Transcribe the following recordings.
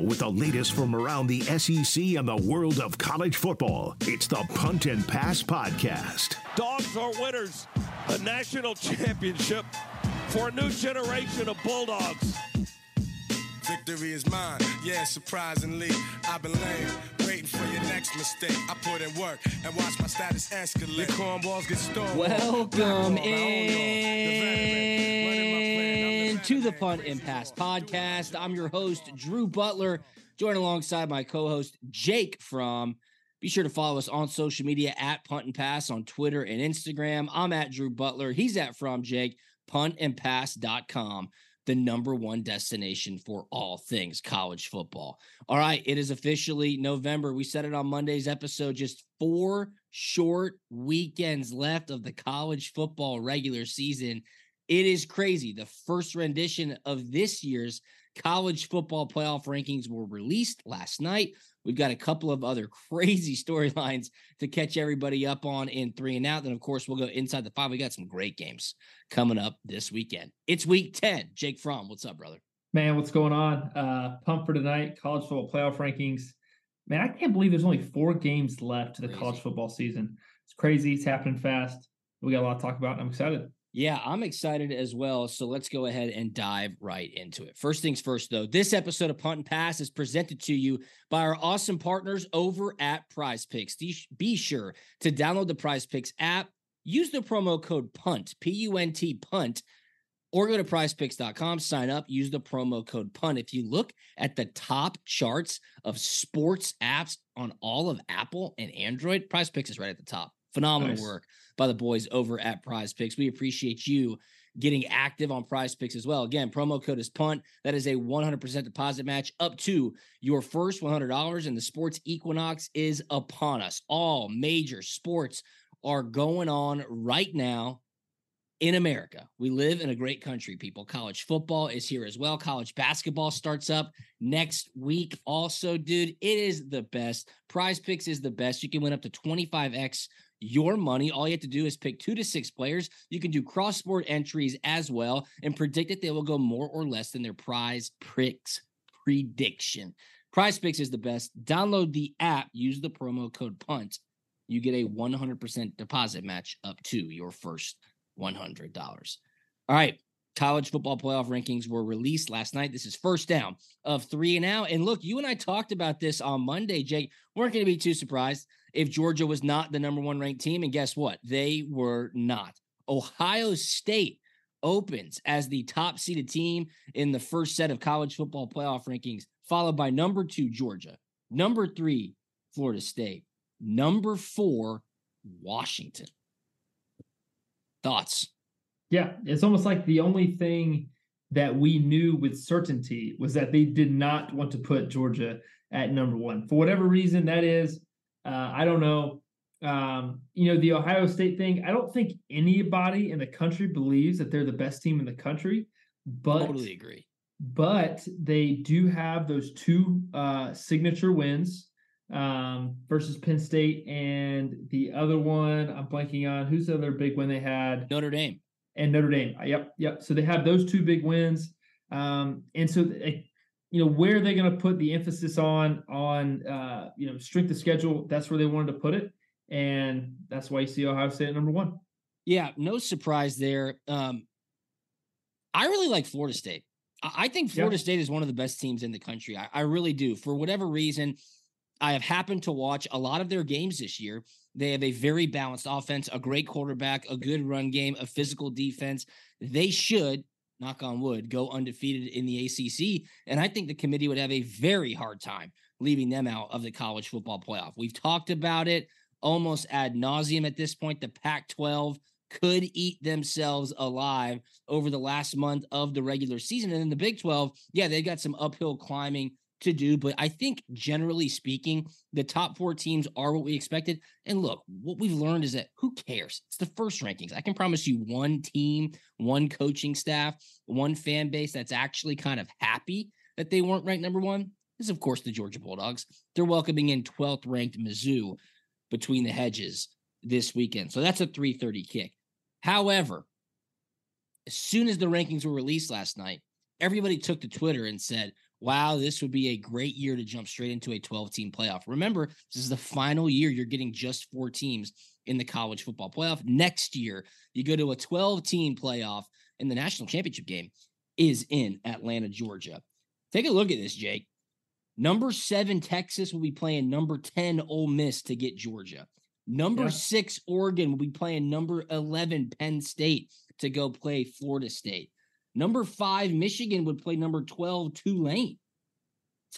with the latest from around the SEC and the world of college football, it's the Punt and Pass Podcast. Dogs are winners. A national championship for a new generation of Bulldogs. Victory is mine, yeah, surprisingly. I've been lame, waiting for your next mistake. I put in work and watch my status escalate. Your cornballs get stolen. Welcome in to the. Punt and Pass podcast. I'm your host, Drew Butler, joined alongside my co host, Jake Fromm. Be sure to follow us on social media at Punt and Pass on Twitter and Instagram. I'm at Drew Butler. He's at From Jake, puntandpass.com, the number one destination for all things college football. All right, it is officially November. We said it on Monday's episode, just four short weekends left of the college football regular season. It is crazy. The first rendition of this year's college football playoff rankings were released last night. We've got a couple of other crazy storylines to catch everybody up on in three and out. Then, of course, we'll go inside the five. We got some great games coming up this weekend. It's week 10. Jake Fromm, what's up, brother? Man, what's going on? Uh pump for tonight, college football playoff rankings. Man, I can't believe there's only four games left to the college football season. It's crazy. It's happening fast. We got a lot to talk about. and I'm excited. Yeah, I'm excited as well. So let's go ahead and dive right into it. First things first, though, this episode of Punt and Pass is presented to you by our awesome partners over at Prize Picks. Be- sure to download the Prize Picks app, use the promo code PUNT, P U N T PUNT, or go to prizepicks.com, sign up, use the promo code PUNT. If you look at the top charts of sports apps on all of Apple and Android, Prize Picks is right at the top. Phenomenal Nice. work by the boys over at Prize Picks. We appreciate you getting active on Prize Picks as well. Again, promo code is PUNT. That is a 100% deposit match up to your first $100, and the sports equinox is upon us. All major sports are going on right now in America. We live in a great country, people. College football is here as well. College basketball starts up next week. Also, dude, it is the best. Prize Picks is the best. You can win up to 25x your money. All you have to do is pick two to six players. You can do cross sport entries as well and predict that they will go more or less than their prize picks prediction. Prize Picks is the best. Download the app, use the promo code PUNT. You get a 100% deposit match up to your first $100. All right. College football playoff rankings were released last night. This is first down of three and out. And look, you and I talked about this on Monday, Jake. We weren't going to be too surprised if Georgia was not the number one ranked team. And guess what? They were not. Ohio State opens as the top seeded team in the first set of college football playoff rankings, followed by number two, Georgia, number three, Florida State, number four, Washington. Thoughts? Yeah, it's almost like the only thing that we knew with certainty was that they did not want to put Georgia at number one for whatever reason that is. Uh, I don't know. Um, you know, the Ohio State thing. I don't think anybody in the country believes that they're the best team in the country, but Totally agree. but they do have those two uh, signature wins um, versus Penn State and the other one I'm blanking on. Who's the other big win they had? Notre Dame. and Notre Dame. Yep, yep. So they have those two big wins, um, and so you know where are they're going to put the emphasis on on uh, you know strength of schedule. That's where they wanted to put it, and that's why you see Ohio State at number one. Yeah, no surprise there. Um, I really like Florida State. I think Florida State is one of the best teams in the country. I, I really do. For whatever reason, I have happened to watch a lot of their games this year. They have a very balanced offense, a great quarterback, a good run game, a physical defense. They should, knock on wood, go undefeated in the ACC. And I think the committee would have a very hard time leaving them out of the college football playoff. We've talked about it almost ad nauseum at this point. The Pac 12 could eat themselves alive over the last month of the regular season. And then the Big 12, yeah, they've got some uphill climbing to do. But I think generally speaking, the top four teams are what we expected. And look, what we've learned is that who cares? It's the first rankings. I can promise you one team, one coaching staff, one fan base that's actually kind of happy that they weren't ranked number one is, of course, the Georgia Bulldogs. They're welcoming in 12th ranked Mizzou between the hedges this weekend. So that's a 330 kick. However, as soon as the rankings were released last night, everybody took to Twitter and said, wow, this would be a great year to jump straight into a 12 team playoff. Remember, this is the final year you're getting just four teams in the college football playoff. Next year, you go to a 12 team playoff, and the national championship game is in Atlanta, Georgia. Take a look at this, Jake. Number seven, Texas will be playing number 10, Ole Miss to get Georgia. Number yeah. six, Oregon will be playing number 11, Penn State to go play Florida State. Number five, Michigan would play number 12, Tulane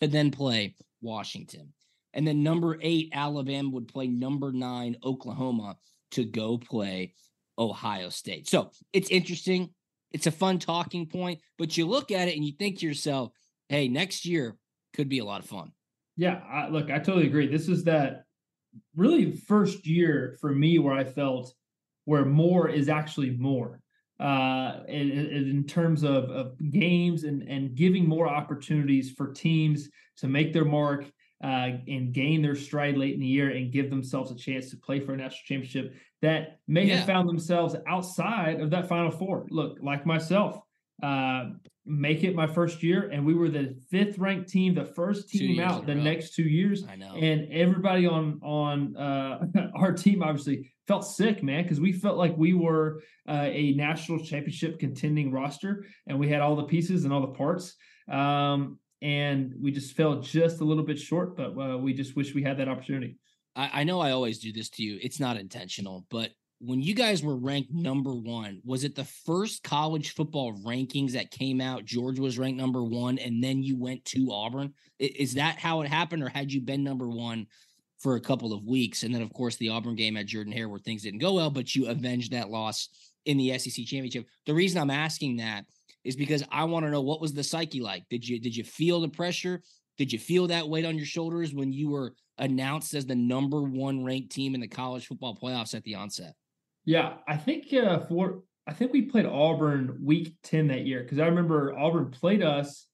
to then play Washington. And then number eight, Alabama would play number nine, Oklahoma to go play Ohio State. So it's interesting. It's a fun talking point, but you look at it and you think to yourself, hey, next year could be a lot of fun. Yeah, I, look, I totally agree. This is that really first year for me where I felt where more is actually more uh, in, in, terms of, of games and, and giving more opportunities for teams to make their mark uh, and gain their stride late in the year and give themselves a chance to play for a national championship that may yeah. have found themselves outside of that final four. Look, like myself, uh, make it my first year, and we were the fifth ranked team, the first team out the next two years. I know, and everybody on on uh, our team obviously felt sick, man, because we felt like we were uh, a national championship contending roster, and we had all the pieces and all the parts. Um, and we just fell just a little bit short, but uh, we just wish we had that opportunity. I, I know I always do this to you. It's not intentional, but when you guys were ranked number one, was it the first college football rankings that came out? Georgia was ranked number one, and then you went to Auburn. Is that how it happened, or had you been number one for a couple of weeks? And then, of course, the Auburn game at Jordan Hare, where things didn't go well, but you avenged that loss in the SEC championship. The reason I'm asking that is because I want to know what was the psyche like. Did you did you feel the pressure? Did you feel that weight on your shoulders when you were announced as the number one ranked team in the college football playoffs at the onset? Yeah, I think uh, for I think we played Auburn week ten that year because I remember Auburn played us,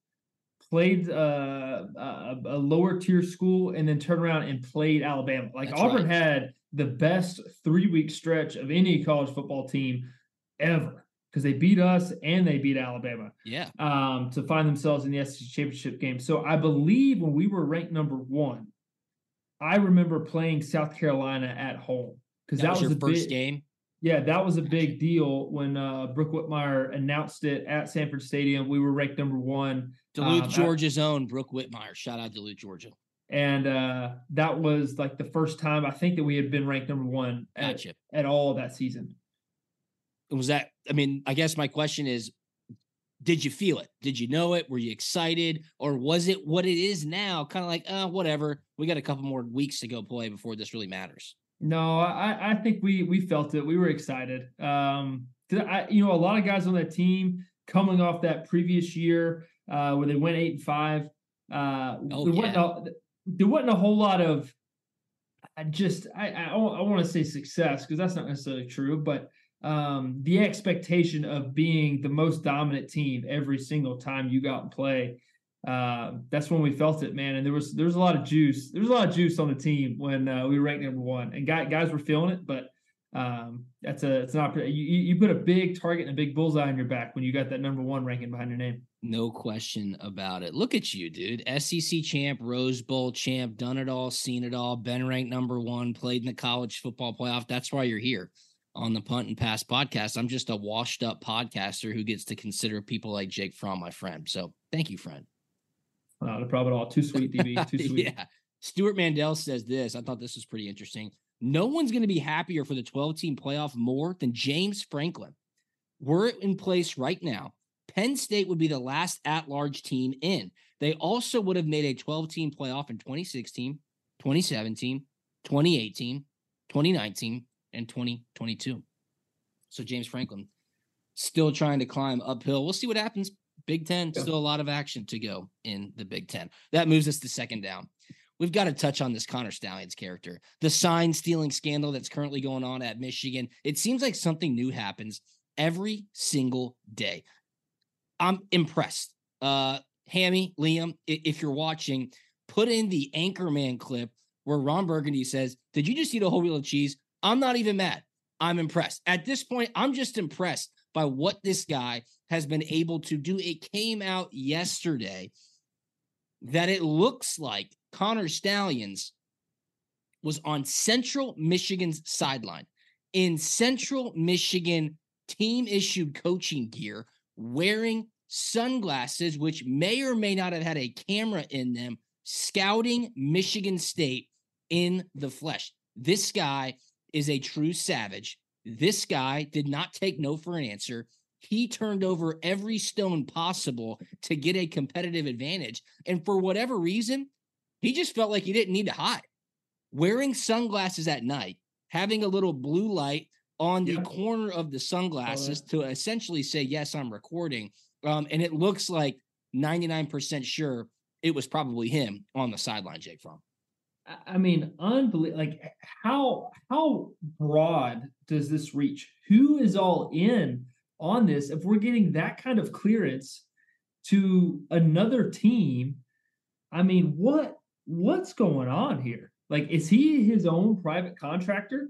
played uh, a, a, lower tier school, and then turned around and played Alabama. Like That's Auburn right. had the best three week stretch of any college football team ever because they beat us and they beat Alabama. Yeah. Um, to find themselves in the SEC championship game. So I believe when we were ranked number one, I remember playing South Carolina at home because that, that, was, was your first game. Yeah, that was a big deal when uh, Brooke Whitmire announced it at Sanford Stadium. We were ranked number one. Duluth, um, Georgia's own Brooke Whitmire. Shout out to Duluth, Georgia. And uh, that was like the first time I think that we had been ranked number one at, gotcha. at all that season. Was that? I mean, I guess my question is, did you feel it? Did you know it? Were you excited, or was it what it is now? Kind of like, uh, whatever. We got a couple more weeks to go play before this really matters. No, I, I think we we felt it. We were excited. Um, I, you know, a lot of guys on that team coming off that previous year uh, where they went eight and five. Uh, oh, there, yeah. wasn't a, there wasn't a whole lot of I just I I, I want to say success because that's not necessarily true, but um, the expectation of being the most dominant team every single time you got and play uh, that's when we felt it, man. And there was there was a lot of juice. There was a lot of juice on the team when uh, we were ranked number one, and guys guys were feeling it. But um, that's a it's not you you put a big target and a big bullseye on your back when you got that number one ranking behind your name. No question about it. Look at you, dude. SEC champ, Rose Bowl champ, done it all, seen it all, been ranked number one, played in the college football playoff. That's why you're here on the Punt and Pass podcast. I'm just a washed up podcaster who gets to consider people like Jake Fromm my friend. So thank you, friend. Not a problem at all. Too sweet, DB. Too sweet. yeah. Stewart Mandel says this. I thought this was pretty interesting. No one's going to be happier for the 12 team playoff more than James Franklin. We're in place right now. Penn State would be the last at large team in. They also would have made a 12 team playoff in 2016, 2017, 2018, 2019, and 2022. So James Franklin still trying to climb uphill. We'll see what happens. Big Ten, still a lot of action to go in the Big Ten. That moves us to second down. We've got to touch on this Connor Stalions character, the sign stealing scandal that's currently going on at Michigan. It seems like something new happens every single day. I'm impressed. Uh, Hammy, Liam, if you're watching, put in the Anchorman clip where Ron Burgundy says, Did you just eat a whole wheel of cheese? I'm not even mad. I'm impressed. At this point, I'm just impressed by what this guy has been able to do. It came out yesterday that it looks like Connor Stalions was on Central Michigan's sideline in Central Michigan team issued coaching gear, wearing sunglasses, which may or may not have had a camera in them, scouting Michigan State in the flesh. This guy is a true savage. This guy did not take no for an answer. He turned over every stone possible to get a competitive advantage. And for whatever reason, he just felt like he didn't need to hide. Wearing sunglasses at night, having a little blue light on the corner of the sunglasses to essentially say, Yes, I'm recording. Um, and it looks like 99% sure it was probably him on the sideline, Jake Fromm. I mean, unbelievable. Like how how broad does this reach? Who is all in on this? If we're getting that kind of clearance to another team, I mean, what what's going on here? Like, is he his own private contractor?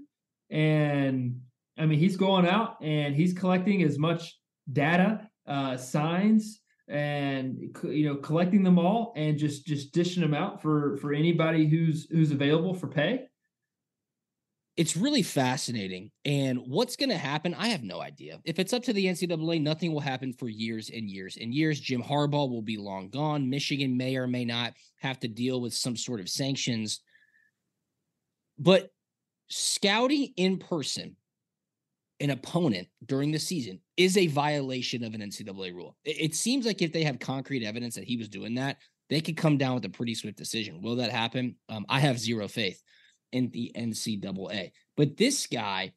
And I mean, he's going out and he's collecting as much data, uh, signs, and you know collecting them all and just just dishing them out for for anybody who's who's available for pay? It's really fascinating. And what's going to happen i have no idea. If it's up to the ncaa nothing will happen for years and years and years. Jim harbaugh will be long gone. Michigan may or may not have to deal with some sort of sanctions. But scouting in person an opponent during the season is a violation of an NCAA rule. It, it, seems like if they have concrete evidence that he was doing that, they could come down with a pretty swift decision. Will that happen? Um, I have zero faith in the NCAA. But this guy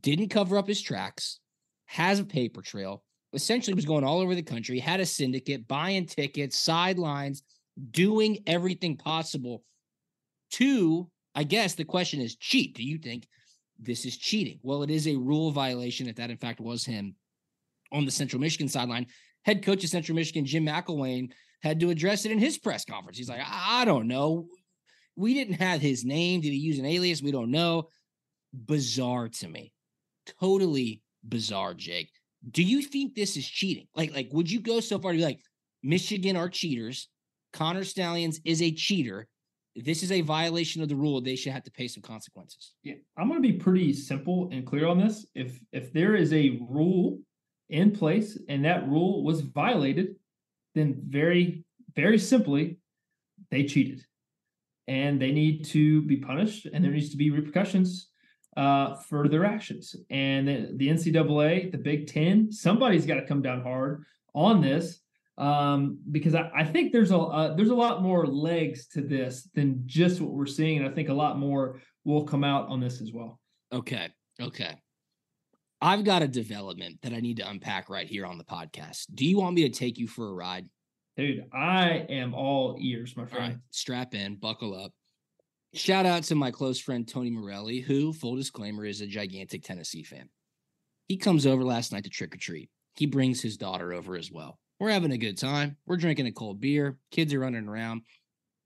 didn't cover up his tracks, has a paper trail, essentially was going all over the country, had a syndicate, buying tickets, sidelines, doing everything possible to, I guess the question is cheat. Do you think this is cheating. Well, it is a rule violation if that in fact was him on the Central Michigan sideline. Head coach of Central Michigan, Jim McElwain, had to address it in his press conference. He's like, I, don't know. We didn't have his name. Did he use an alias? We don't know. Bizarre to me. Totally bizarre, Jake. Do you think this is cheating? Like, like, would you go so far to be like, Michigan are cheaters? Connor Stalions is a cheater this is a violation of the rule. They should have to pay some consequences. Yeah, I'm going to be pretty simple and clear on this. If if there is a rule in place and that rule was violated, then very very simply, they cheated, and they need to be punished, and there needs to be repercussions uh, for their actions. And the, the NCAA, the Big Ten, somebody's got to come down hard on this um, because I, I, think there's a uh, there's a lot more legs to this than just what we're seeing, and I think a lot more will come out on this as well. Okay, okay. I've got a development that I need to unpack right here on the podcast. Do you want me to take you for a ride? Dude, I am all ears, my friend. strap in, buckle up. Shout out to my close friend Tony Morelli, who, full disclaimer, is a gigantic Tennessee fan. He comes over last night to trick or treat. He brings his daughter over as well. We're having a good time. We're drinking a cold beer. Kids are running around.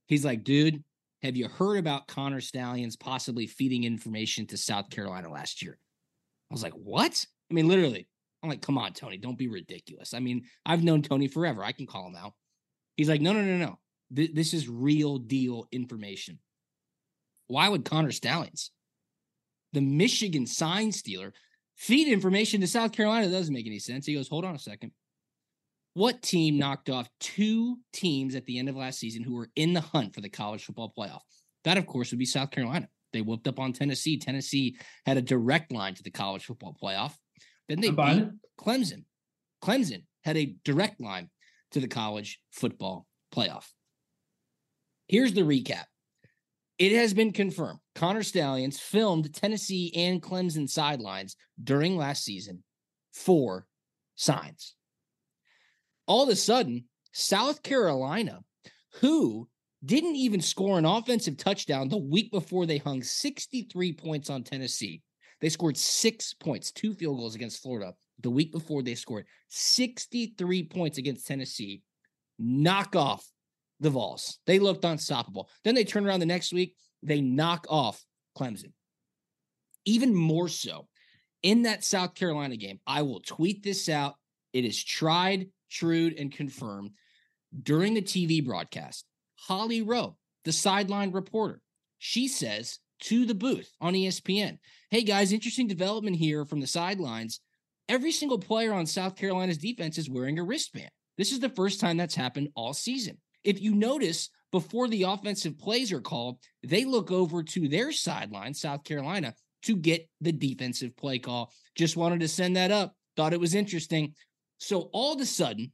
He's like, dude, have you heard about Connor Stalions possibly feeding information to South Carolina last year? I was like, what? I mean, literally. I'm like, come on, Tony, don't be ridiculous. I mean, I've known Tony forever. I can call him out. He's like, no, no, no, no. Th- this is real deal information. Why would Connor Stalions, the Michigan sign stealer, feed information to South Carolina that doesn't make any sense. He goes, hold on a second. What team knocked off two teams at the end of last season who were in the hunt for the college football playoff? That, of course, would be South Carolina. They whooped up on Tennessee. Tennessee had a direct line to the college football playoff. Then they beat. Clemson. Clemson had a direct line to the college football playoff. Here's the recap. It has been confirmed. Connor Stalions filmed Tennessee and Clemson sidelines during last season for signs. All of a sudden, South Carolina, who didn't even score an offensive touchdown the week before they hung 63 points on Tennessee. They scored six points, two field goals against Florida the week before they scored 63 points against Tennessee. Knock off the Vols. They looked unstoppable. Then they turn around the next week, they knock off Clemson. Even more so, in that South Carolina game, I will tweet this out. It is tried, true, and confirmed during the TV broadcast. Holly Rowe, the sideline reporter, she says to the booth on ESPN, Hey guys, interesting development here from the sidelines. Every single player on South Carolina's defense is wearing a wristband. This is the first time that's happened all season. If you notice, before the offensive plays are called, they look over to their sideline, South Carolina, to get the defensive play call. Just wanted to send that up. Thought it was interesting. So all of a sudden,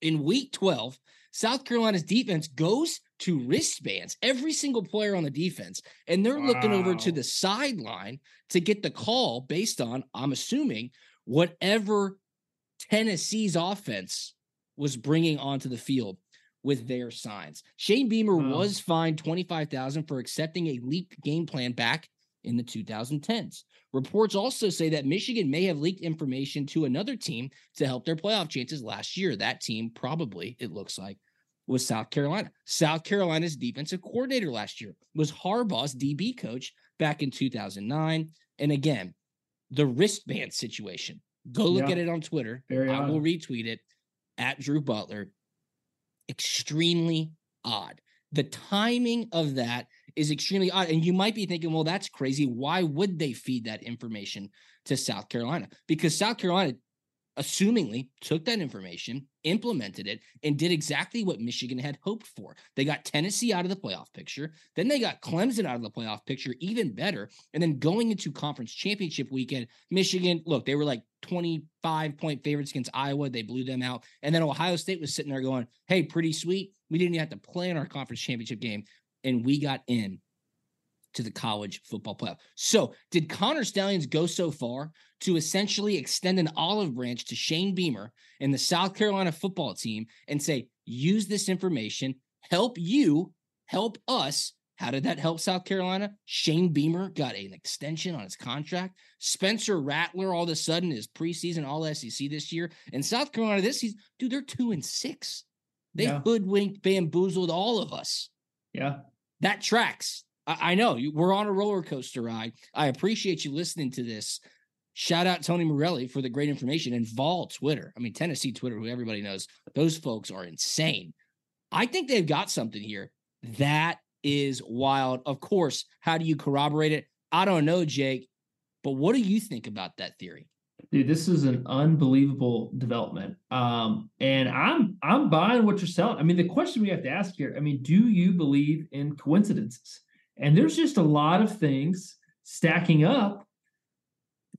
in week 12, South Carolina's defense goes to wristbands, every single player on the defense, and they're wow. looking over to the sideline to get the call based on, I'm assuming, whatever Tennessee's offense was bringing onto the field with their signs. Shane Beamer wow. was fined 25,000 for accepting a leaked game plan back in the 2010s. Reports also say that Michigan may have leaked information to another team to help their playoff chances last year. That team probably, it looks like, was South Carolina. South Carolina's defensive coordinator last year was Harbaugh's DB coach back in 2009. And again, the wristband situation. Go look yeah. at it on Twitter. Very I odd. will retweet it at Drew Butler. Extremely odd. The timing of that is extremely odd. And you might be thinking, well, that's crazy. Why would they feed that information to South Carolina? Because South Carolina assumingly took that information, implemented it, and did exactly what Michigan had hoped for. They got Tennessee out of the playoff picture. Then they got Clemson out of the playoff picture, even better. And then going into conference championship weekend, Michigan, look, they were like 25 point favorites against Iowa. They blew them out. And then Ohio State was sitting there going, hey, pretty sweet. We didn't even have to play in our conference championship game. And we got in to the college football playoff. So, did Connor Stalions go so far to essentially extend an olive branch to Shane Beamer and the South Carolina football team and say, use this information, help you, help us? How did that help South Carolina? Shane Beamer got an extension on his contract. Spencer Rattler all of a sudden is preseason all SEC this year. And South Carolina this season, dude, they're two and six. They yeah. hoodwinked, bamboozled all of us. Yeah. That tracks. I, I know we're on a roller coaster ride. I appreciate you listening to this. Shout out Tony Morelli for the great information and Vol Twitter. I mean, Tennessee Twitter, who everybody knows, those folks are insane. I think they've got something here. That is wild. Of course, how do you corroborate it? I don't know, Jake, but what do you think about that theory? Dude, this is an unbelievable development. Um, and I'm I'm buying what you're selling. I mean, the question we have to ask here, I mean, do you believe in coincidences? And there's just a lot of things stacking up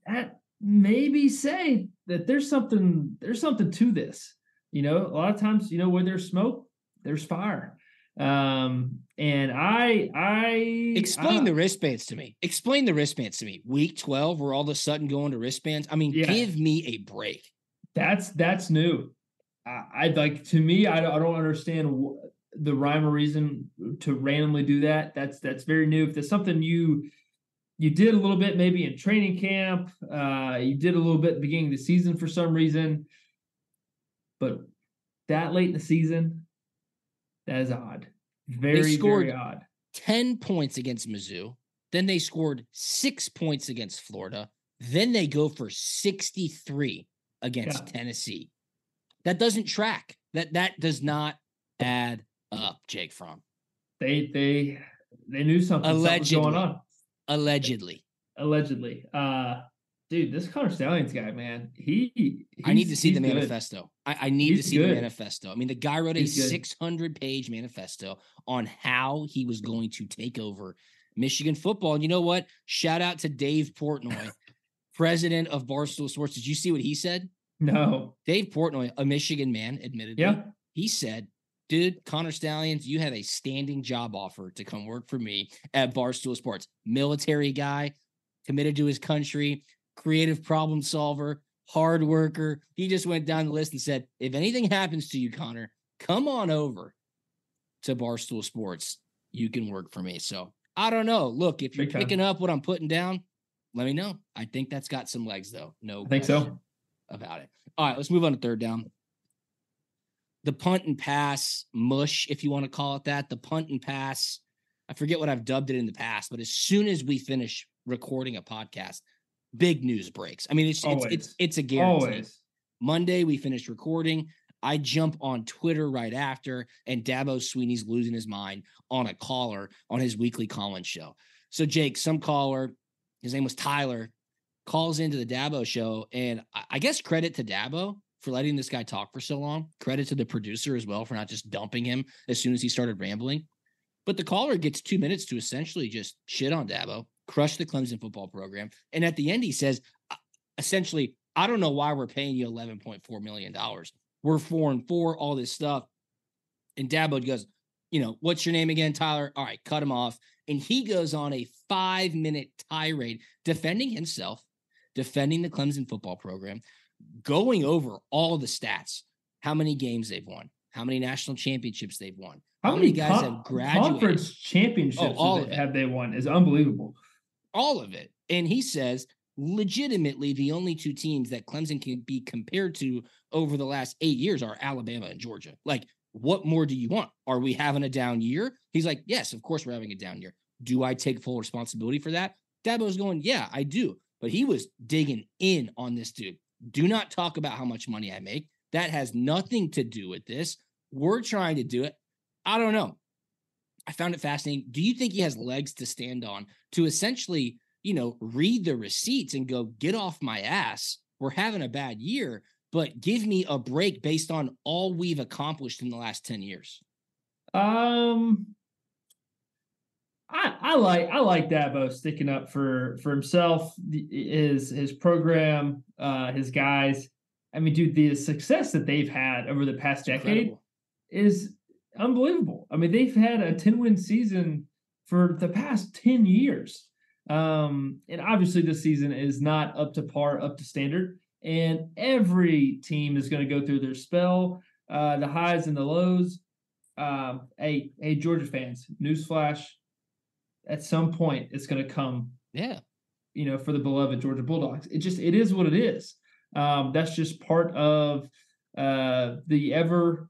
that maybe say that there's something there's something to this. You know, a lot of times, you know, where there's smoke, there's fire. Um, and I I explain the wristbands to me. Explain the wristbands to me. Week 12, we're all of a sudden going to wristbands. I mean, yeah. give me a break. That's that's new. I, I like to me, I, I don't understand the rhyme or reason to randomly do that. That's that's very new. If there's something you you did a little bit maybe in training camp, uh, you did a little bit beginning of the season for some reason, but that late in the season, that is odd. Very very odd. Ten points against Mizzou. Then they scored six points against Florida. Then they go for 63 against yeah. Tennessee. That doesn't track. That that does not add up, Jake Fromm. They they they knew something, allegedly, something going on. Allegedly. Allegedly. Uh dude, this Connor Stalions guy, man, he. I need to see the manifesto. I, I need He's to see good. the manifesto. I mean, the guy wrote a He's good. 600 page manifesto on how he was going to take over Michigan football. And you know what? Shout out to Dave Portnoy, president of Barstool Sports. Did you see what he said? No. Dave Portnoy, a Michigan man, admittedly, Yeah. he said, Dude, Connor Stalions, you have a standing job offer to come work for me at Barstool Sports. Military guy, committed to his country, creative problem solver, hard worker. He just went down the list and said, If anything happens to you, Connor, come on over to Barstool Sports. You can work for me. So I don't know. Look, if you're Big time. picking up what I'm putting down, let me know. I think that's got some legs, though. No, I think so. about it. All right, let's move on to third down. The punt and pass mush, if you want to call it that. The punt and pass. I forget what I've dubbed it in the past, but as soon as we finish recording a podcast, big news breaks. I mean, it's it's it's, it's a guarantee. Always. Monday, we finished recording. I jump on Twitter right after, and Dabo Swinney's losing his mind on a caller on his weekly Collins show. So, Jake, some caller, his name was Tyler, calls into the Dabo show. And I, I guess credit to Dabo for letting this guy talk for so long. Credit to the producer as well for not just dumping him as soon as he started rambling. But the caller gets two minutes to essentially just shit on Dabo, crush the Clemson football program. And at the end, he says, uh, essentially, I don't know why we're paying you $11.4 million. We're four and four, all this stuff. And Dabo goes, you know, what's your name again, Tyler? All right, cut him off. And he goes on a five minute tirade defending himself, defending the Clemson football program, going over all the stats, how many games they've won, how many national championships they've won, How, many guys con- have graduated, conference championships Oh, all have they- have they won? Is unbelievable. all of it. And he says, legitimately, the only two teams that Clemson can be compared to over the last eight years are Alabama and Georgia. Like, what more do you want? Are we having a down year? He's like, yes, of course we're having a down year. Do I take full responsibility for that? Dabo's going, yeah, I do. But he was digging in on this dude. Do not talk about how much money I make. That has nothing to do with this. We're trying to do it. I don't know. I found it fascinating. Do you think he has legs to stand on to essentially, you know, read the receipts and go, get off my ass? We're having a bad year, but give me a break based on all we've accomplished in the last 10 years. Um, I I like I like Dabo sticking up for for himself, his his program, uh, his guys. I mean, dude, the success that they've had over the past decade Incredible. is unbelievable. I mean, they've had a 10 win season for the past 10 years. Um, and obviously, this season is not up to par, up to standard. And every team is going to go through their spell, uh, the highs and the lows. Um, hey, hey, Georgia fans, newsflash: at some point, it's going to come Yeah. you know, for the beloved Georgia Bulldogs. It just it is what it is. Um, that's just part of uh, the ever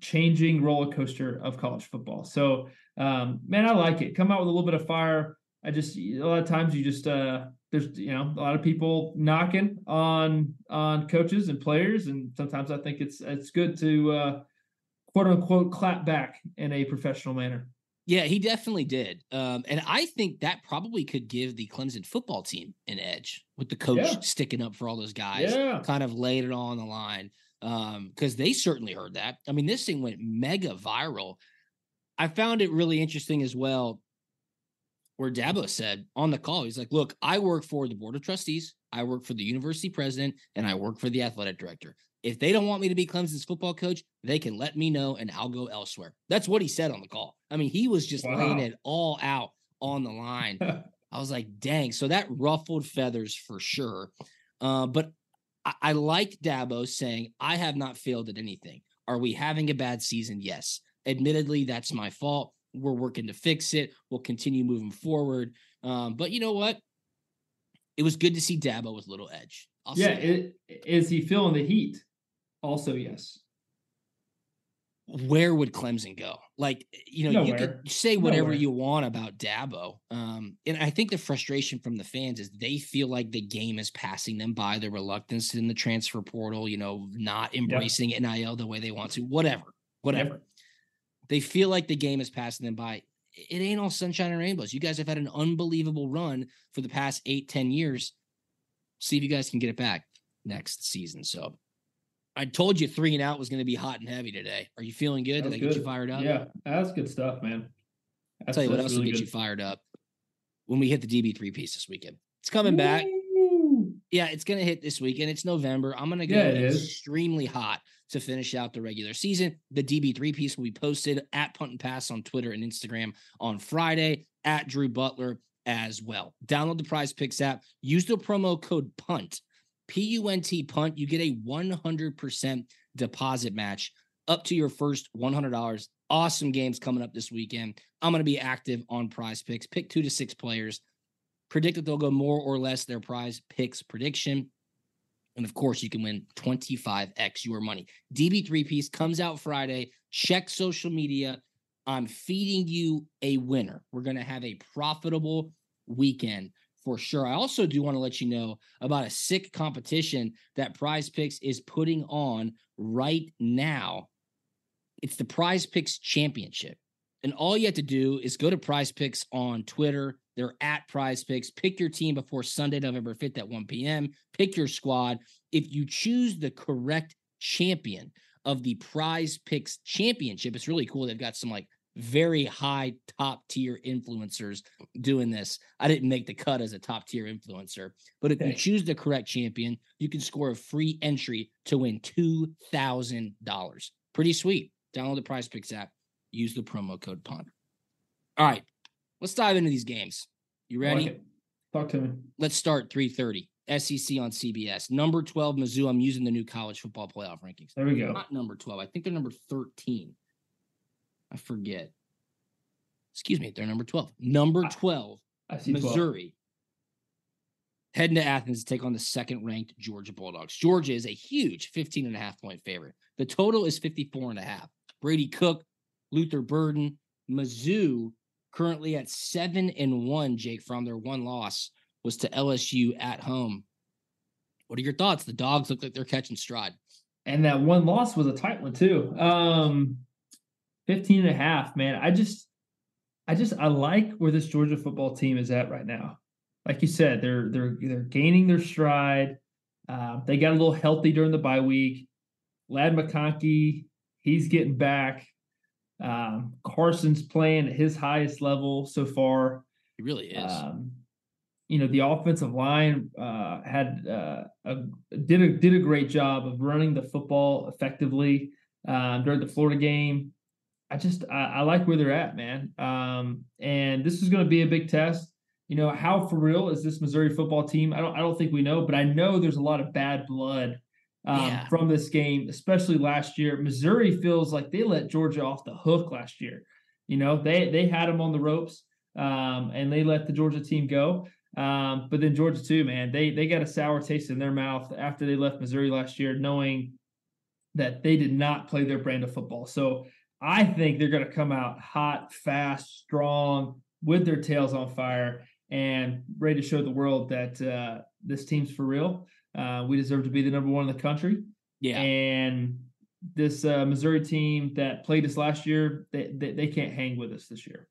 changing roller coaster of college football. So, um, man, I like it. Come out with a little bit of fire. I just a lot of times you just uh, there's you know a lot of people knocking on on coaches and players, and sometimes I think it's it's good to uh, quote unquote clap back in a professional manner. Yeah, he definitely did. Um, and I think that probably could give the Clemson football team an edge with the coach Yeah. sticking up for all those guys, Yeah. kind of laid it all on the line. Um, because they certainly heard that. I mean, this thing went mega viral. I found it really interesting as well, where Dabo said on the call, he's like, Look, I work for the board of trustees, I work for the university president, and I work for the athletic director. If they don't want me to be Clemson's football coach, they can let me know and I'll go elsewhere. That's what he said on the call. I mean, he was just laying it all out on the line. I was like, dang. So that ruffled feathers for sure. Uh, but I, I like Dabo saying, I have not failed at anything. Are we having a bad season? Yes. Admittedly, that's my fault. We're working to fix it. We'll continue moving forward. Um, but you know what? It was good to see Dabo with little edge. I'll yeah, it, is he feeling the heat? Also, yes. where would Clemson go? Like, you know, you could say whatever Nowhere. you want about Dabo. Um, and I think the frustration from the fans is they feel like the game is passing them by, the reluctance in the transfer portal, you know, not embracing NIL the way they want to, whatever, whatever. They feel like the game is passing them by. It ain't all sunshine and rainbows. You guys have had an unbelievable run for the past eight, ten years. See if you guys can get it back next season. So I told you three and out was going to be hot and heavy today. Are you feeling good? Did I get you fired up? Yeah, that's good stuff, man. I'll That's, tell you what else will really get you fired up when we hit the DB3 piece this weekend. It's coming back. Yeah, it's going to hit this weekend. It's November. I'm going to go Yeah, extremely hot to finish out the regular season. The DB3 piece will be posted at Punt and Pass on Twitter and Instagram on Friday at Drew Butler as well. Download the Prize Picks app. Use the promo code PUNT, P U N T PUNT. You get a 100% deposit match up to your first $100. Awesome games coming up this weekend. I'm going to be active on Prize Picks. Pick two to six players. Predict that they'll go more or less their Prize Picks prediction. And of course, you can win 25x your money. DB3 piece comes out Friday. Check social media. I'm feeding you a winner. We're going to have a profitable weekend for sure. I also do want to let you know about a sick competition that Prize Picks is putting on right now. It's the Prize Picks Championship. And all you have to do is go to Prize Picks on Twitter. They're at Prize Picks. Pick your team before Sunday, November 5th at 1 p.m. Pick your squad. If you choose the correct champion of the Prize Picks Championship, it's really cool. They've got some like very high top tier influencers doing this. I didn't make the cut as a top tier influencer, but if you choose the correct champion, you can score a free entry to win $2,000. Pretty sweet. Download the Prize Picks app, use the promo code PUNT. All right, let's dive into these games. You I like ready? Talk to me. Let's start 3:30. SEC on CBS. Number 12 Mizzou. I'm using the new college football playoff rankings. There we go. Not number 12. I think they're number 13. I forget. Excuse me, they're number 12. Number 12 I see 12. Missouri heading to Athens to take on the second ranked Georgia Bulldogs. Georgia is a huge 15 and a half point favorite. The total is 54 and a half. Brady Cook, Luther Burden, Mizzou currently at seven and one, Jake, Fromm their one loss was to LSU at home. What are your thoughts? The dogs look like they're catching stride. and that one loss was a tight one too. Um 15 and a half man. I just i just i like where this georgia football team is at right now. Like you said they're they're they're gaining their stride. Uh, they got a little healthy during the bye week. Ladd McConkey he's getting back um, carson's playing at his highest level so far He really is. um, you know, the offensive line uh, had uh, a, did a did a great job of running the football effectively um, during the Florida game. I just I, I like where they're at, man. Um, and this is going to be a big test. You know, how for real is this Missouri football team? I don't I don't think we know, but I know there's a lot of bad blood um, Yeah. from this game, especially last year. Missouri feels like they let Georgia off the hook last year. You know, they they had them on the ropes um, and they let the Georgia team go. Um, but then Georgia too, man, they they got a sour taste in their mouth after they left Missouri last year, knowing that they did not play their brand of football. So I think they're going to come out hot, fast, strong, with their tails on fire, and ready to show the world that uh, this team's for real. Uh, we deserve to be the number one in the country. yeah. And this uh, Missouri team that played us last year, they, they they can't hang with us this year.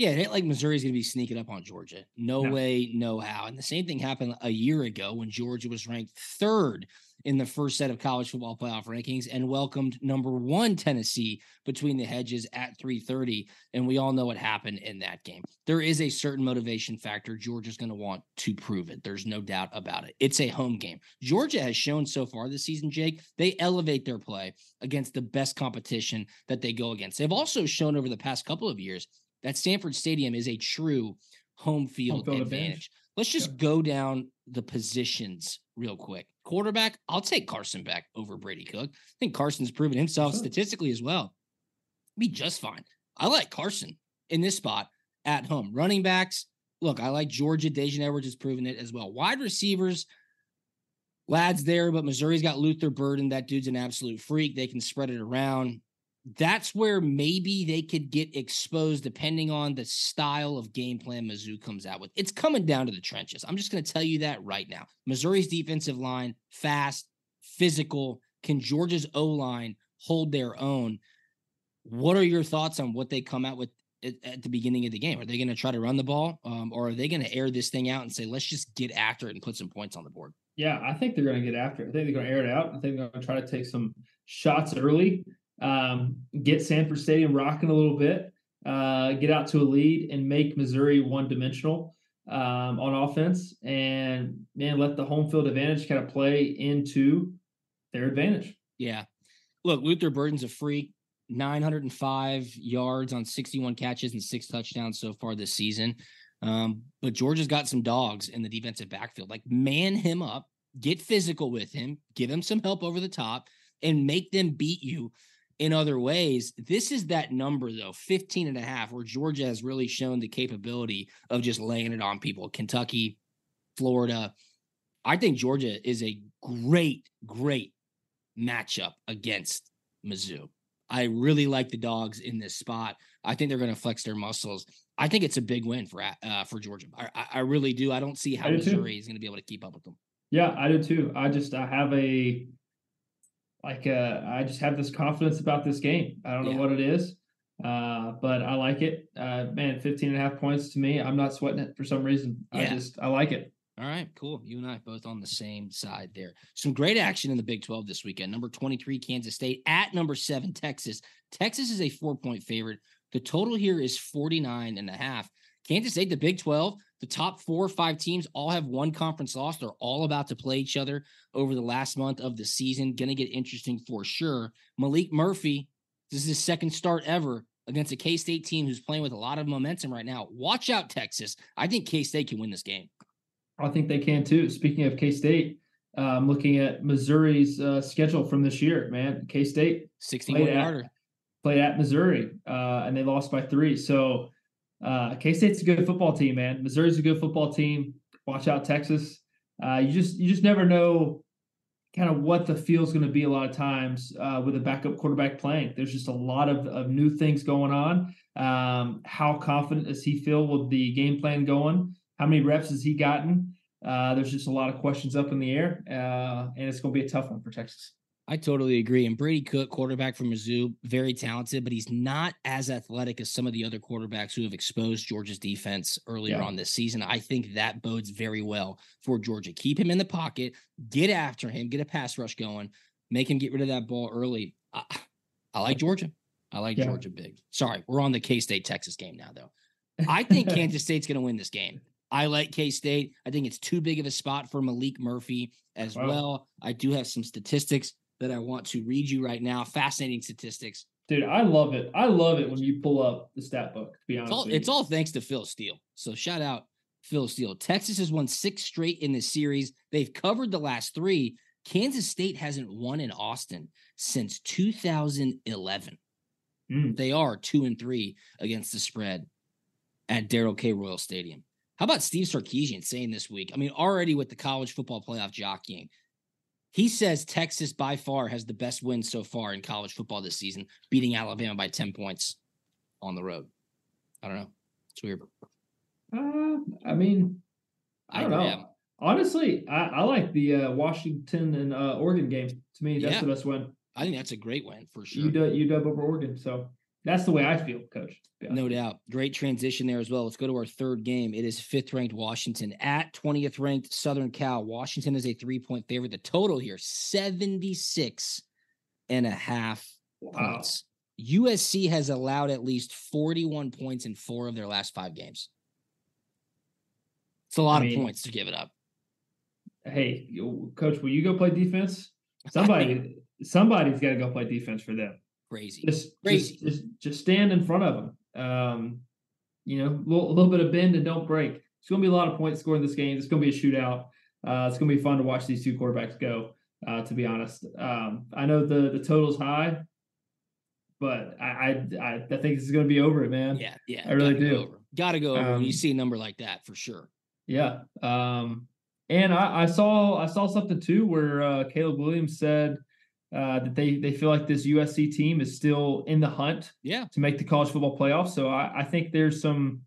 Yeah, it ain't like Missouri's going to be sneaking up on Georgia. No, No. way, no how. And the same thing happened a year ago when Georgia was ranked third in the first set of college football playoff rankings and welcomed number one Tennessee between the hedges at 3:30. And we all know what happened in that game. There is a certain motivation factor. Georgia's going to want to prove it. There's no doubt about it. It's a home game. Georgia has shown so far this season, Jake, they elevate their play against the best competition that they go against. They've also shown over the past couple of years that Sanford Stadium is a true home field, field advantage. advantage. Let's just go down the positions real quick. Quarterback, I'll take Carson back over Brady Cook. I think Carson's proven himself Sure. statistically as well. Be just fine. I like Carson in this spot at home. Running backs, look, I like Georgia. Daijun Edwards has proven it as well. Wide receivers, Ladd's there, but Missouri's got Luther Burden. That dude's an absolute freak. They can spread it around. That's where maybe they could get exposed depending on the style of game plan Mizzou comes out with. It's coming down to the trenches. I'm just going to tell you that right now. Missouri's defensive line, fast, physical. Can Georgia's O line hold their own? What are your thoughts on what they come out with at, the beginning of the game? Are they going to try to run the ball, um, or are they going to air this thing out and say, "Let's just get after it and put some points on the board"? Yeah, I think they're going to get after it. I think they're going to air it out. I think they're going to try to take some shots early, um, get Sanford Stadium rocking a little bit, uh, get out to a lead, and make Missouri one dimensional um, on offense, and man, let the home field advantage kind of play into their advantage. Yeah. Look, Luther Burden's a freak. 905 yards on 61 catches and six touchdowns so far this season. Um, but Georgia's got some dogs in the defensive backfield. Like, man him up, get physical with him, give him some help over the top, and make them beat you in other ways. This is that number, though 15 and a half, where Georgia has really shown the capability of just laying it on people. Kentucky, Florida. I think Georgia is a great, great matchup against Mizzou. I really like the dogs in this spot. I think they're going to flex their muscles. I think it's a big win for uh, for Georgia. I, I really do. I don't see how Missouri too. is going to be able to keep up with them. Yeah, I do too. I just I have a like uh I just have this confidence about this game. I don't know yeah. what it is. Uh, but I like it. Uh, man, 15 and a half points to me. I'm not sweating it for some reason. Yeah. I just I like it. All right, cool. You and I both on the same side there. Some great action in the Big 12 this weekend. Number 23, Kansas State at number seven, Texas. Texas is a four point favorite. The total here is 49 and a half. Kansas State, the Big 12, the top four or five teams all have one conference loss. They're all about to play each other over the last month of the season. Going to get interesting for sure. Maalik Murphy, this is his second start ever against a K State team who's playing with a lot of momentum right now. Watch out, Texas. I think K State can win this game. I think they can too. Speaking of K State, I'm um, looking at Missouri's uh, schedule from this year. Man, K State 61 yarder played at Missouri, uh, and they lost by three. So uh, K State's a good football team, man. Missouri's a good football team. Watch out, Texas. Uh, you just you just never know kind of what the feel's going to be a lot of times uh, with a backup quarterback playing. There's just a lot of, of new things going on. Um, how confident does he feel with the game plan going? How many reps has he gotten? Uh, there's just a lot of questions up in the air, uh, and it's going to be a tough one for Texas. I totally agree. And Brady Cook, quarterback from Mizzou, very talented, but he's not as athletic as some of the other quarterbacks who have exposed Georgia's defense earlier yeah. on this season. I think that bodes very well for Georgia. Keep him in the pocket, get after him, get a pass rush going, make him get rid of that ball early. I, I like Georgia. I like yeah. Georgia big. Sorry, we're on the K State Texas game now, though. I think Kansas State's going to win this game. I like K State. I think it's too big of a spot for Maalik Murphy as wow. well. I do have some statistics that I want to read you right now. Fascinating statistics. Dude, I love it. I love it when you pull up the stat book, to be honest. It's all, it's all thanks to Phil Steele. So shout out Phil Steele. Texas has won six straight in this series. They've covered the last three. Kansas State hasn't won in Austin since 2011. Mm. They are two and three against the spread at Darrell K. Royal Stadium. How about Steve Sarkisian saying this week? I mean, already with the college football playoff jockeying, he says Texas by far has the best win so far in college football this season, beating Alabama by 10 points on the road. I don't know. It's weird. Uh, I mean, I don't I know. Honestly, I, I, like the uh, Washington and uh, Oregon game. To me, that's yeah. the best win. I think that's a great win for sure. UW, UW over Oregon. So that's the way I feel, coach. No doubt. Great transition there as well. Let's go to our third game. It is fifth ranked Washington at 20th ranked Southern Cal. Washington is a three point favorite. The total here 76 and a half wow. points. USC has allowed at least 41 points in four of their last five games. It's a lot I mean, of points to give it up. Hey, coach, will you go play defense? Somebody, somebody's got to go play defense for them. Crazy. Just crazy. Just, just, just, stand in front of them. Um, you know, a little, little, bit of bend and don't break. It's going to be a lot of points scored in this game. It's going to be a shootout. Uh, it's going to be fun to watch these two quarterbacks go. Uh, to be honest, um, I know the the total's high, but I I, I think this is going to be over it, man. Yeah, yeah. I really do. Go got to go over um, when you um, see a number like that for sure. Yeah. Um, and I, I saw I saw something too where uh, Caleb Williams said uh, that they they feel like this USC team is still in the hunt yeah. to make the college football playoff. So I, I think there's some,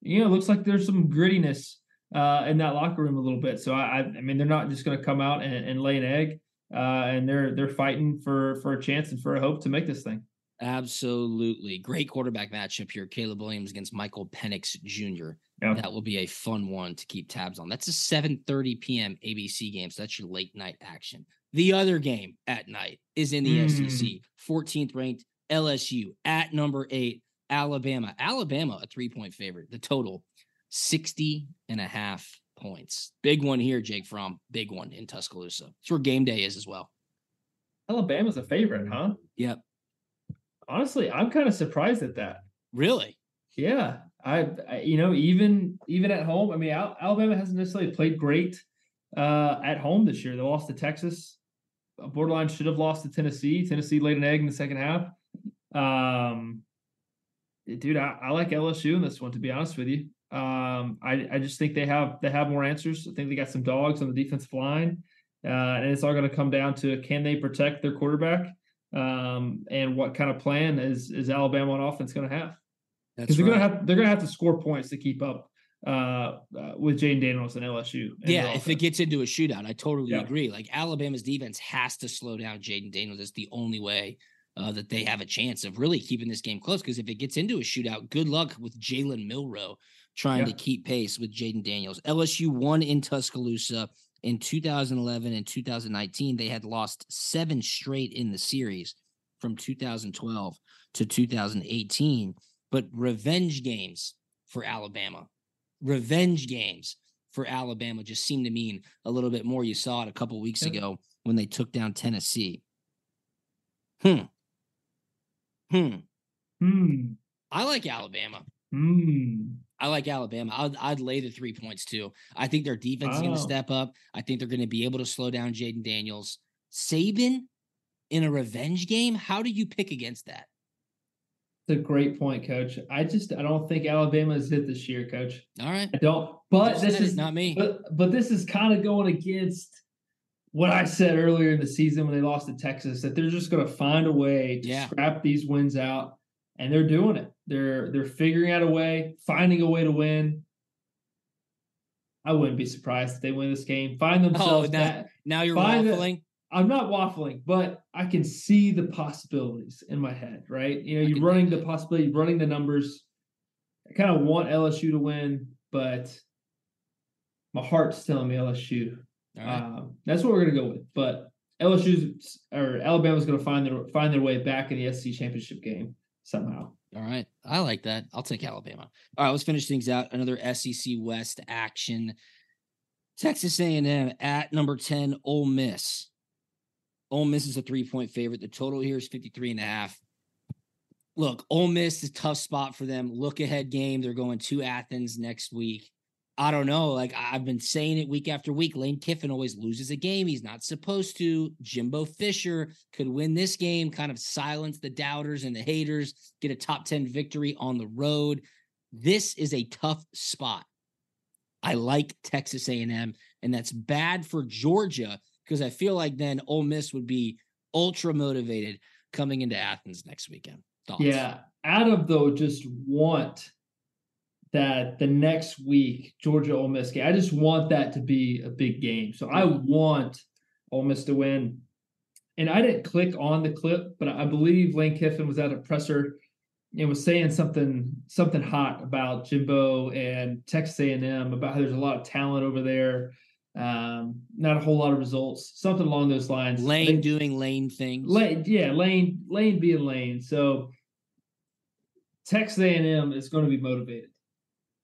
you know, it looks like there's some grittiness uh, in that locker room a little bit. So I I mean they're not just going to come out and, and, lay an egg, uh, and they're they're fighting for for a chance and for a hope to make this thing. Absolutely. Great quarterback matchup here. Caleb Williams against Michael Penix Jr. Yeah. That will be a fun one to keep tabs on. That's a 7:30 p.m. ABC game. So that's your late night action. The other game at night is in the Mm. SEC. 14th ranked LSU at number eight, Alabama. Alabama, a three-point favorite. The total 60 and a half points. Big one here, Jake Fromm. Big one in Tuscaloosa. It's where game day is as well. Alabama's a favorite, huh? Yep. Honestly, I'm kind of surprised at that. Really? Yeah, I, I you know even even at home. I mean, Al- Alabama hasn't necessarily played great uh, at home this year. They lost to Texas. Borderline should have lost to Tennessee. Tennessee laid an egg in the second half. Um, dude, I, I like LSU in this one. To be honest with you, um, I I just think they have they have more answers. I think they got some dogs on the defensive line, uh, and it's all going to come down to can they protect their quarterback, um, and what kind of plan is is Alabama on offense going to have because they're right. gonna have they're gonna have to score points to keep up uh, uh with Jayden Daniels and LSU. and Yeah, if it gets into a shootout, I totally Yeah. agree. Like Alabama's defense has to slow down Jayden Daniels. That's the only way uh, that they have a chance of really keeping this game close. Because if it gets into a shootout, good luck with Jalen Milroe trying Yeah. to keep pace with Jayden Daniels. LSU won in Tuscaloosa in 2011 and 2019. They had lost seven straight in the series from 2012 to 2018. But revenge games for Alabama revenge games for Alabama just seem to mean a little bit more. You saw it a couple weeks Yeah. ago when they took down Tennessee. Hmm. Hmm. Hmm. I like Alabama. Hmm. I like Alabama. I'd, I'd lay the three points too. I think their defense is going to step up. I think they're going to be able to slow down Jayden Daniels. Saban in a revenge game. How do you pick against that? It's a great point, Coach. I just I don't think Alabama is it this year, Coach. All right. I don't. But this is not me. But but this is kind of going against what I said earlier in the season when they lost to Texas that they're just going to find a way to Yeah. scrap these wins out, and they're doing it. They're they're figuring out a way, finding a way to win. I wouldn't be surprised if they win this game. Find oh, themselves Oh, now- back. Now you're waffling. I'm not waffling, but I can see the possibilities in my head, right? You know, you're running the possibility, running the numbers. I kind of want LSU to win, but my heart's telling me LSU. Right. Um, that's what we're gonna go with. But LSU's or Alabama's gonna find their find their way back in the SEC championship game somehow. All right. I like that. I'll take Alabama. All right, let's finish things out. Another SEC West action. Texas A&M at number 10, Ole Miss. Ole Miss is a three-point favorite. The total here is 53 and a half. Look, Ole Miss is a tough spot for them. Look ahead game. They're going to Athens next week. I don't know. Like I've been saying it week after week. Lane Kiffin always loses a game. He's not supposed to. Jimbo Fisher could win this game, kind of silence the doubters and the haters, get a top 10 victory on the road. This is a tough spot. I like Texas A&M, and that's bad for Georgia because I feel like then Ole Miss would be ultra motivated coming into Athens next weekend. Thoughts? Yeah, Adam though just want that the next week Georgia Ole Miss game. I just want that to be a big game. So I want Ole Miss to win. And I didn't click on the clip, but I believe Lane Kiffin was at a presser and was saying something something hot about Jimbo and Texas A&M about how there's a lot of talent over there. Um, not a whole lot of results, something along those lines. Lane doing Lane things. Lane, yeah, Lane, Lane being Lane. So Texas A&M is going to be motivated.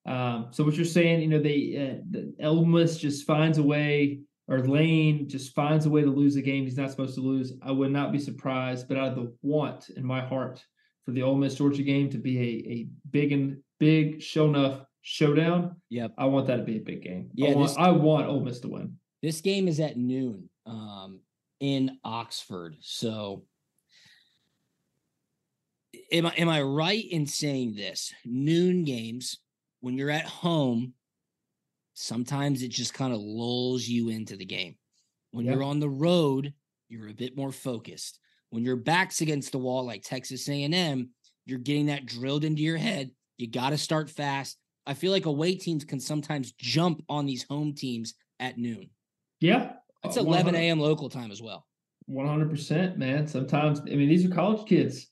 Um, so what you're saying, you know, they uh, the Miss just finds a way, or Lane just finds a way to lose a game he's not supposed to lose. I would not be surprised, but out of the want in my heart for the Ole Miss Georgia game to be a a big and big show enough showdown. Yep. I want that to be a big game. Yeah, I want, this- I want Ole Miss to win. This game is at noon um, in Oxford. So am I am I right in saying this? Noon games when you're at home, sometimes it just kind of lulls you into the game. When Yeah. you're on the road, you're a bit more focused. When your back's against the wall like Texas A&M, you're getting that drilled into your head. You got to start fast. I feel like away teams can sometimes jump on these home teams at noon. Yeah, It's uh, 11 a.m. local time as well. One hundred percent, man. Sometimes, I mean, these are college kids.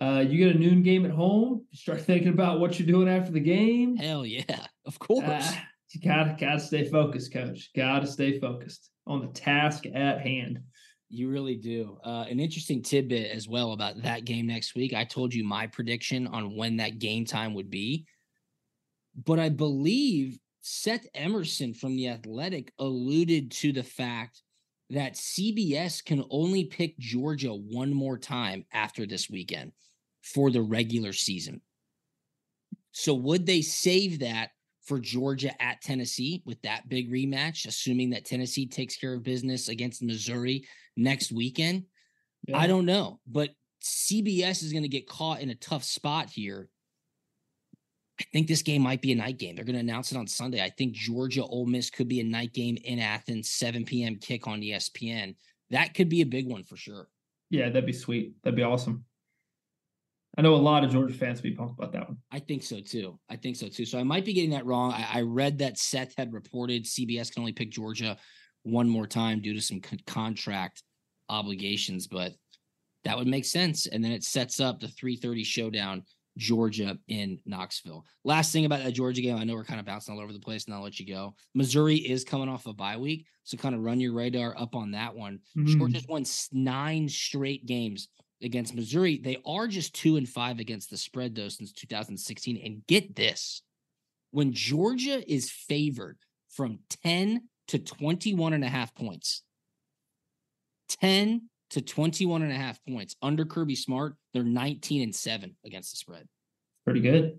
Uh, you get a noon game at home. You start thinking about what you're doing after the game. Hell yeah, of course. Uh, you gotta gotta stay focused, coach. Gotta stay focused on the task at hand. You really do. Uh, an interesting tidbit as well about that game next week. I told you my prediction on when that game time would be, but I believe Seth Emerson from the Athletic alluded to the fact that CBS can only pick Georgia one more time after this weekend for the regular season. So would they save that for Georgia at Tennessee with that big rematch, assuming that Tennessee takes care of business against Missouri next weekend? Yeah. I don't know, but CBS is going to get caught in a tough spot here. I think this game might be a night game. They're going to announce it on Sunday. I think Georgia Ole Miss could be a night game in Athens, 7 p.m. kick on ESPN. That could be a big one for sure. Yeah, that'd be sweet. That'd be awesome. I know a lot of Georgia fans would be pumped about that one. I think so too. I think so too. So I might be getting that wrong. I, I read that Seth had reported CBS can only pick Georgia one more time due to some con- contract obligations, but that would make sense. And then it sets up the 3:30 showdown, Georgia in Knoxville. Last thing about that Georgia game, I know we're kind of bouncing all over the place, and I'll let you go. Missouri is coming off a bye week, so kind of run your radar up on that one. Mm-hmm. Georgia's won nine straight games against Missouri. They are just two and five against the spread, though, since 2016. And get this when Georgia is favored from 10 to 21 and a half points, 10 to 21 and a half points under Kirby Smart, they're 19 and seven against the spread. Pretty good.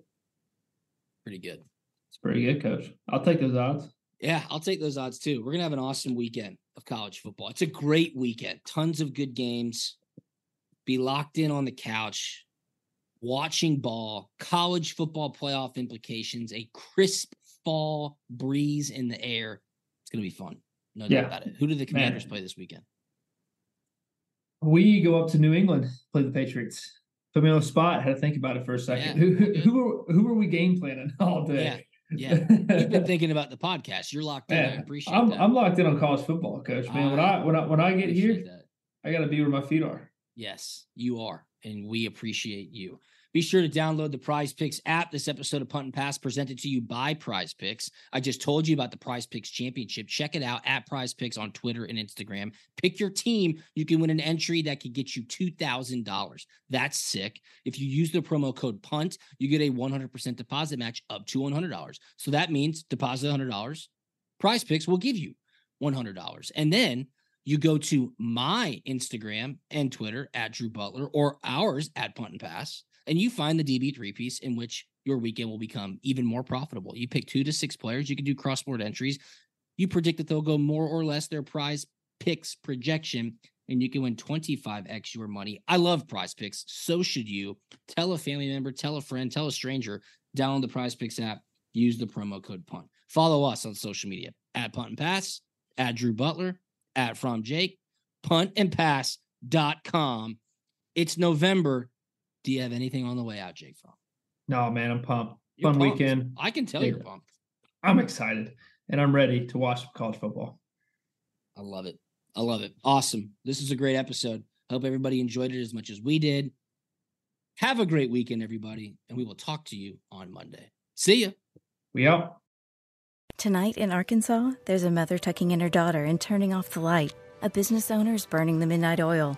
Pretty good. It's pretty good, coach. I'll take those odds. Yeah, I'll take those odds too. We're going to have an awesome weekend of college football. It's a great weekend. Tons of good games be locked in on the couch, watching ball, college football playoff implications, a crisp fall breeze in the air. It's going to be fun. No doubt about it. Who do the Commanders Man. play this weekend? We go up to New England, play the Patriots. Put me on the spot. Had to think about it for a second. Yeah, who who who, who are we game planning all day? Yeah, yeah. You've been thinking about the podcast. You're locked in. Yeah, I appreciate I'm, that. I'm locked in on college football, coach. Man, when ah, I when I when I get here, that. I got to be where my feet are. Yes, you are. And we appreciate you. Be sure to download the PrizePicks app. This episode of Punt and Pass presented to you by PrizePicks. I just told you about the PrizePicks Championship. Check it out at PrizePicks on Twitter and Instagram. Pick your team. You can win an entry that could get you $2,000. That's sick. If you use the promo code PUNT, you get a 100% deposit match up to $100. So that means deposit $100. PrizePicks will give you $100. And then you go to my Instagram and Twitter at Drew Butler or ours at Punt and Pass, and you find the DB three piece in which your weekend will become even more profitable. You pick two to six players, you can do crossboard entries. You predict that they'll go more or less their prize picks projection, and you can win 25x your money. I love PrizePicks. So should you. Tell a family member, tell a friend, tell a stranger, download the PrizePicks app, use the promo code PUNT. Follow us on social media at Punt and Pass, at Drew Butler, at Fromm Jake, puntandpass.com. It's November. Do you have anything on the way out, Jake Fromm? No, man, I'm pumped. You're Fun pumped. weekend. I can tell yeah. you're pumped. I'm excited and I'm ready to watch college football. I love it. I love it. Awesome. This is a great episode. Hope everybody enjoyed it as much as we did. Have a great weekend, everybody, and we will talk to you on Monday. See ya. We out. Tonight in Arkansas, there's a mother tucking in her daughter and turning off the light. A business owner is burning the midnight oil.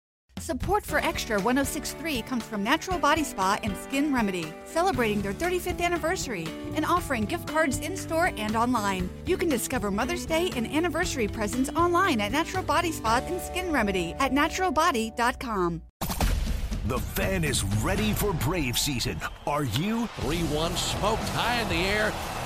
Support for Extra 1063 comes from Natural Body Spa and Skin Remedy, celebrating their 35th anniversary and offering gift cards in store and online. You can discover Mother's Day and anniversary presents online at Natural Body Spa and Skin Remedy at naturalbody.com. The fan is ready for Brave season. Are you? 3 1 smoked high in the air,